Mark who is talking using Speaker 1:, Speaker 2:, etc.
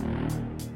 Speaker 1: Música